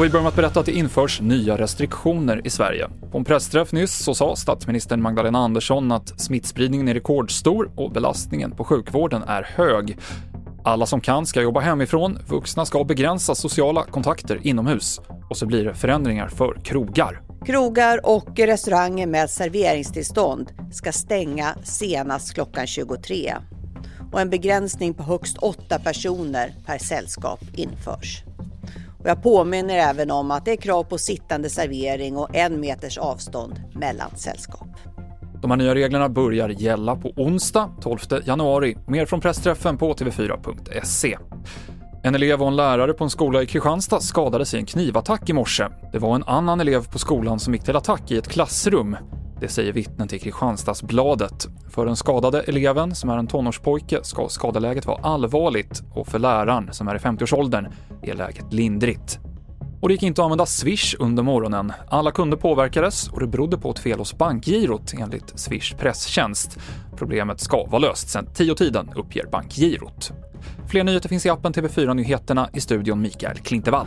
Och vi börjar med att berätta att det införs nya restriktioner i Sverige. På en pressträff nyss så sa statsminister Magdalena Andersson att smittspridningen är rekordstor och belastningen på sjukvården är hög. Alla som kan ska jobba hemifrån, vuxna ska begränsa sociala kontakter inomhus och så blir det förändringar för krogar. Krogar och restauranger med serveringstillstånd ska stänga senast klockan 23 och en begränsning på högst åtta personer per sällskap införs. Och jag påminner även om att det är krav på sittande servering och en meters avstånd mellan sällskap. De här nya reglerna börjar gälla på onsdag 12 januari. Mer från pressträffen på tv4.se. En elev och en lärare på en skola i Kristianstad skadades i en knivattack i morse. Det var en annan elev på skolan som gick till attack i ett klassrum. Det säger vittnen till Kristianstadsbladet. För den skadade eleven, som är en tonårspojke, ska skadeläget vara allvarligt och för läraren, som är i 50-årsåldern, är läget lindrigt. Och det gick inte att använda Swish under morgonen. Alla kunder påverkades och det berodde på ett fel hos bankgirot enligt Swish presstjänst. Problemet ska vara löst sen tio tiden uppger bankgirot. Fler nyheter finns i appen TV4 Nyheterna i studion Mikael Klintevall.